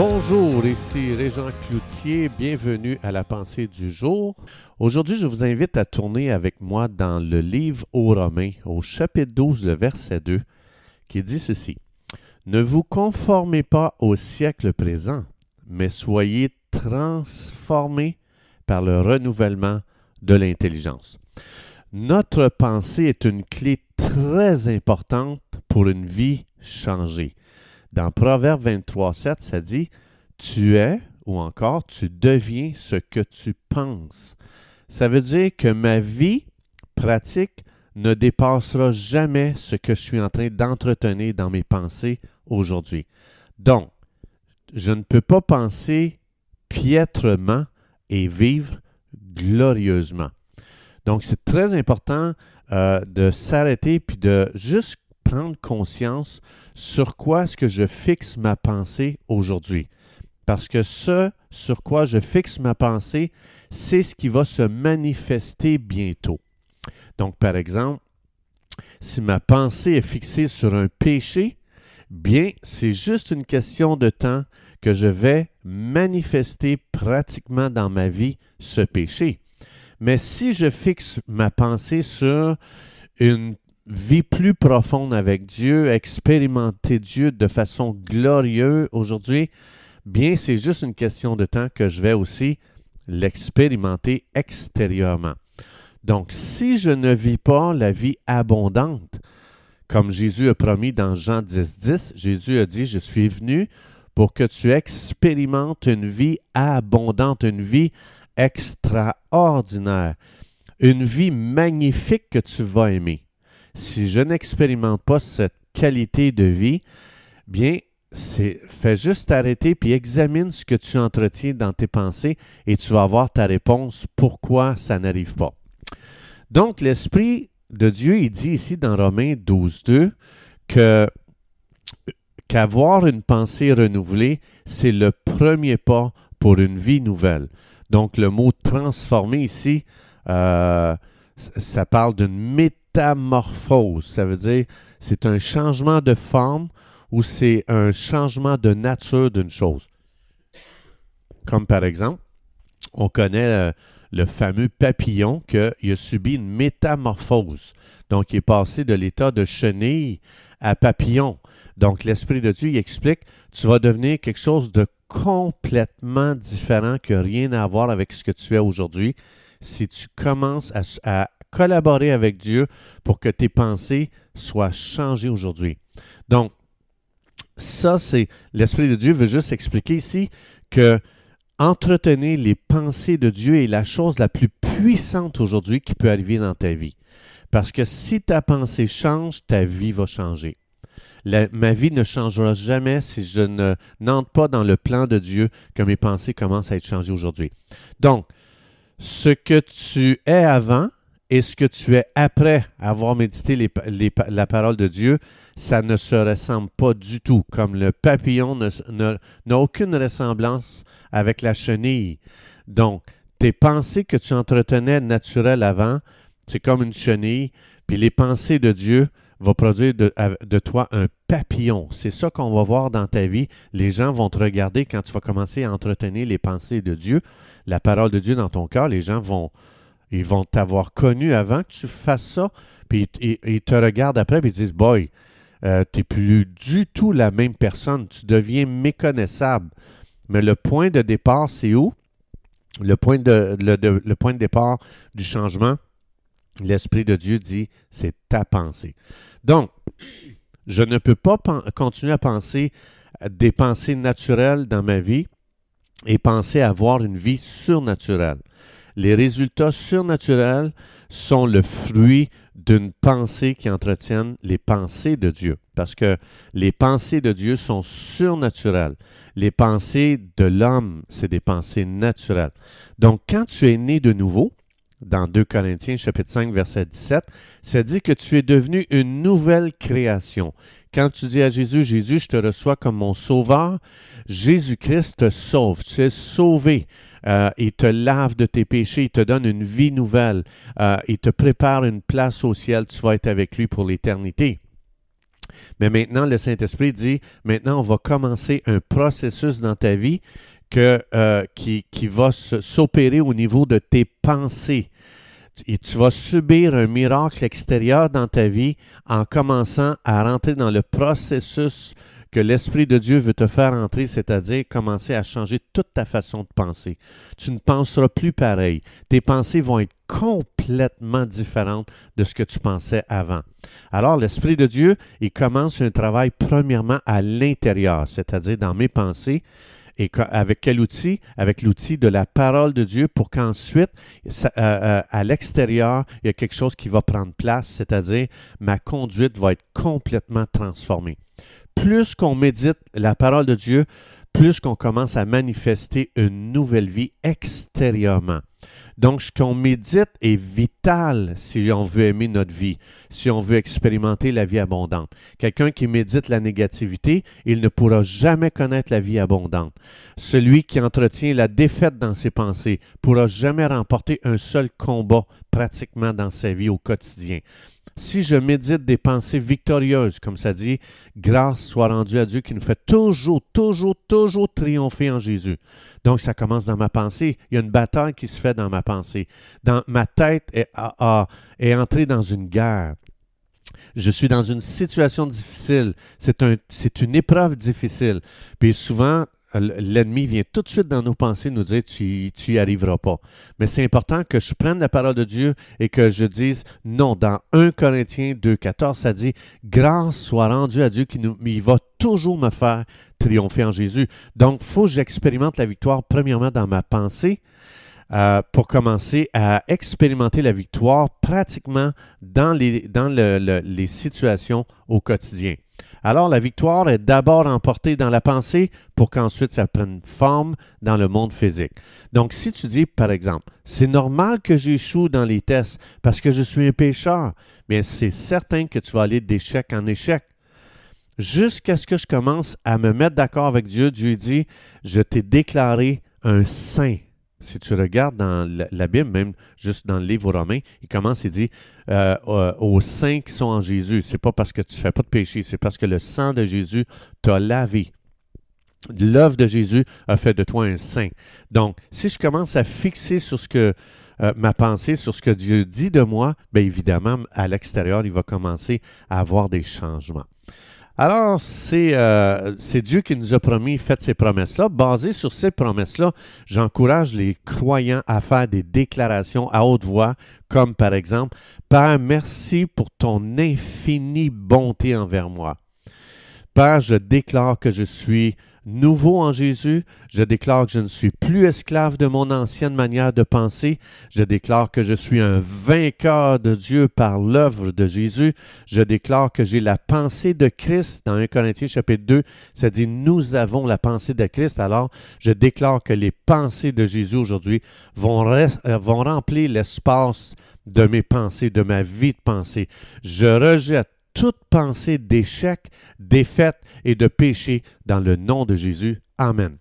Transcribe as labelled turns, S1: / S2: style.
S1: Bonjour, ici Régent Cloutier, bienvenue à la pensée du jour. Aujourd'hui, je vous invite à tourner avec moi dans le livre aux Romains, au chapitre 12, le verset 2, qui dit ceci. Ne vous conformez pas au siècle présent, mais soyez transformés par le renouvellement de l'intelligence. Notre pensée est une clé très importante pour une vie changée. Dans Proverbe 23, 7, ça dit Tu es ou encore tu deviens ce que tu penses. Ça veut dire que ma vie pratique ne dépassera jamais ce que je suis en train d'entretenir dans mes pensées aujourd'hui. Donc, je ne peux pas penser piètrement et vivre glorieusement. Donc, c'est très important euh, de s'arrêter puis de juste prendre conscience sur quoi est-ce que je fixe ma pensée aujourd'hui. Parce que ce sur quoi je fixe ma pensée, c'est ce qui va se manifester bientôt. Donc, par exemple, si ma pensée est fixée sur un péché, bien, c'est juste une question de temps que je vais manifester pratiquement dans ma vie ce péché. Mais si je fixe ma pensée sur une vie plus profonde avec Dieu, expérimenter Dieu de façon glorieuse aujourd'hui, bien, c'est juste une question de temps que je vais aussi l'expérimenter extérieurement. Donc, si je ne vis pas la vie abondante, comme Jésus a promis dans Jean 10, 10, Jésus a dit, je suis venu pour que tu expérimentes une vie abondante, une vie extraordinaire, une vie magnifique que tu vas aimer si je n'expérimente pas cette qualité de vie, bien, c'est fais juste arrêter puis examine ce que tu entretiens dans tes pensées et tu vas avoir ta réponse pourquoi ça n'arrive pas. Donc, l'Esprit de Dieu, il dit ici dans Romains 12, 2 que qu'avoir une pensée renouvelée, c'est le premier pas pour une vie nouvelle. Donc, le mot transformer ici, euh, ça parle d'une métamorphose. Ça veut dire c'est un changement de forme ou c'est un changement de nature d'une chose. Comme par exemple, on connaît euh, le, fameux papillon qui a subi une métamorphose. Donc, il est passé de l'état de chenille à papillon. Donc, l'Esprit de Dieu il explique, tu vas devenir quelque chose de complètement différent n'a rien à voir avec ce que tu es aujourd'hui si tu commences à, collaborer avec Dieu pour que tes pensées soient changées aujourd'hui. Donc, ça, c'est l'Esprit de Dieu veut juste expliquer ici que entretenir les pensées de Dieu est la chose la plus puissante aujourd'hui qui peut arriver dans ta vie. Parce que si ta pensée change, ta vie va changer. ma vie ne changera jamais si je ne n'entre pas dans le plan de Dieu que mes pensées commencent à être changées aujourd'hui. Donc, ce que tu es avant et ce que tu es après avoir médité la parole de Dieu, ça ne se ressemble pas du tout. Comme le papillon n'a aucune ressemblance avec la chenille. Donc, tes pensées que tu entretenais naturelles avant, c'est comme une chenille, puis les pensées de Dieu vont produire de, de toi un papillon. C'est ça qu'on va voir dans ta vie. Les gens vont te regarder quand tu vas commencer à entretenir les pensées de Dieu la parole de Dieu dans ton cœur, les gens vont ils vont t'avoir connu avant que tu fasses ça, puis ils, te regardent après et ils disent Boy, euh, tu n'es plus du tout la même personne, tu deviens méconnaissable. Mais le point de départ, c'est où? Le point de, le point de départ du changement, l'Esprit de Dieu dit, c'est ta pensée. Donc, je ne peux pas continuer à penser des pensées naturelles dans ma vie et penser avoir une vie surnaturelle. Les résultats surnaturels sont le fruit d'une pensée qui entretienne les pensées de Dieu, parce que les pensées de Dieu sont surnaturelles. Les pensées de l'homme, c'est des pensées naturelles. Donc, quand tu es né de nouveau, dans 2 Corinthiens chapitre 5 verset 17, ça dit que tu es devenu une nouvelle création. Quand tu dis à Jésus, Jésus, je te reçois comme mon sauveur, Jésus-Christ te sauve. Tu es sauvé. Euh, il te lave de tes péchés, il te donne une vie nouvelle, euh, il te prépare une place au ciel, tu vas être avec lui pour l'éternité. Mais maintenant, le Saint-Esprit dit, maintenant, on va commencer un processus dans ta vie euh, qui va s'opérer au niveau de tes pensées. Et tu vas subir un miracle extérieur dans ta vie en commençant à rentrer dans le processus que l'Esprit de Dieu veut te faire entrer, c'est-à-dire commencer à changer toute ta façon de penser. Tu ne penseras plus pareil. Tes pensées vont être complètement différentes de ce que tu pensais avant. Alors, l'Esprit de Dieu, il commence un travail premièrement à l'intérieur, c'est-à-dire dans mes pensées, et avec quel outil? Avec l'outil de la parole de Dieu pour qu'ensuite, euh, euh, à l'extérieur, il y a quelque chose qui va prendre place, c'est-à-dire ma conduite va être complètement transformée plus qu'on médite la parole de Dieu, plus qu'on commence à manifester une nouvelle vie extérieurement. Donc, ce qu'on médite est vital si on veut aimer notre vie, si on veut expérimenter la vie abondante. Quelqu'un qui médite la négativité, il ne pourra jamais connaître la vie abondante. Celui qui entretient la défaite dans ses pensées pourra jamais remporter un seul combat pratiquement dans sa vie au quotidien si je médite des pensées victorieuses, comme ça dit, grâce soit rendue à Dieu qui nous fait toujours, toujours, toujours triompher en Jésus. Donc, ça commence dans ma pensée. Il y a une bataille qui se fait dans ma pensée. Dans, ma tête est, entrée dans une guerre. Je suis dans une situation difficile. C'est un, une épreuve difficile. Puis souvent, l'ennemi vient tout de suite dans nos pensées nous dire tu, tu y arriveras pas. Mais c'est important que je prenne la parole de Dieu et que je dise non. Dans 1 Corinthiens 2,14, ça dit Grâce soit rendue à Dieu qui nous, il va toujours me faire triompher en Jésus. Donc, il faut que j'expérimente la victoire premièrement dans ma pensée. Euh, pour commencer à expérimenter la victoire pratiquement dans les, dans les situations au quotidien. Alors la victoire est d'abord emportée dans la pensée pour qu'ensuite ça prenne forme dans le monde physique. Donc si tu dis, par exemple, c'est normal que j'échoue dans les tests parce que je suis un pécheur, bien c'est certain que tu vas aller d'échec en échec. Jusqu'à ce que je commence à me mettre d'accord avec Dieu, Dieu dit, je t'ai déclaré un saint. Si tu regardes dans la, Bible, même juste dans le livre aux Romains, il commence et dit euh, euh, aux saints qui sont en Jésus. C'est pas parce que tu fais pas de péché, c'est parce que le sang de Jésus t'a lavé. L'œuvre de Jésus a fait de toi un saint. Donc, si je commence à fixer sur ce que euh, ma pensée, sur ce que Dieu dit de moi, bien évidemment, à l'extérieur, il va commencer à avoir des changements. Alors, euh, c'est Dieu qui nous a promis, fait ces promesses-là. Basé sur ces promesses-là, j'encourage les croyants à faire des déclarations à haute voix, comme par exemple, Père, merci pour ton infinie bonté envers moi. Père, je déclare que je suis nouveau en Jésus. Je déclare que je ne suis plus esclave de mon ancienne manière de penser. Je déclare que je suis un vainqueur de Dieu par l'œuvre de Jésus. Je déclare que j'ai la pensée de Christ. Dans 1 Corinthiens chapitre 2, ça dit nous avons la pensée de Christ. Alors, je déclare que les pensées de Jésus aujourd'hui vont, euh, remplir l'espace de mes pensées, de ma vie de pensée. Je rejette toute pensée d'échec, défaite et de péché dans le nom de Jésus. Amen.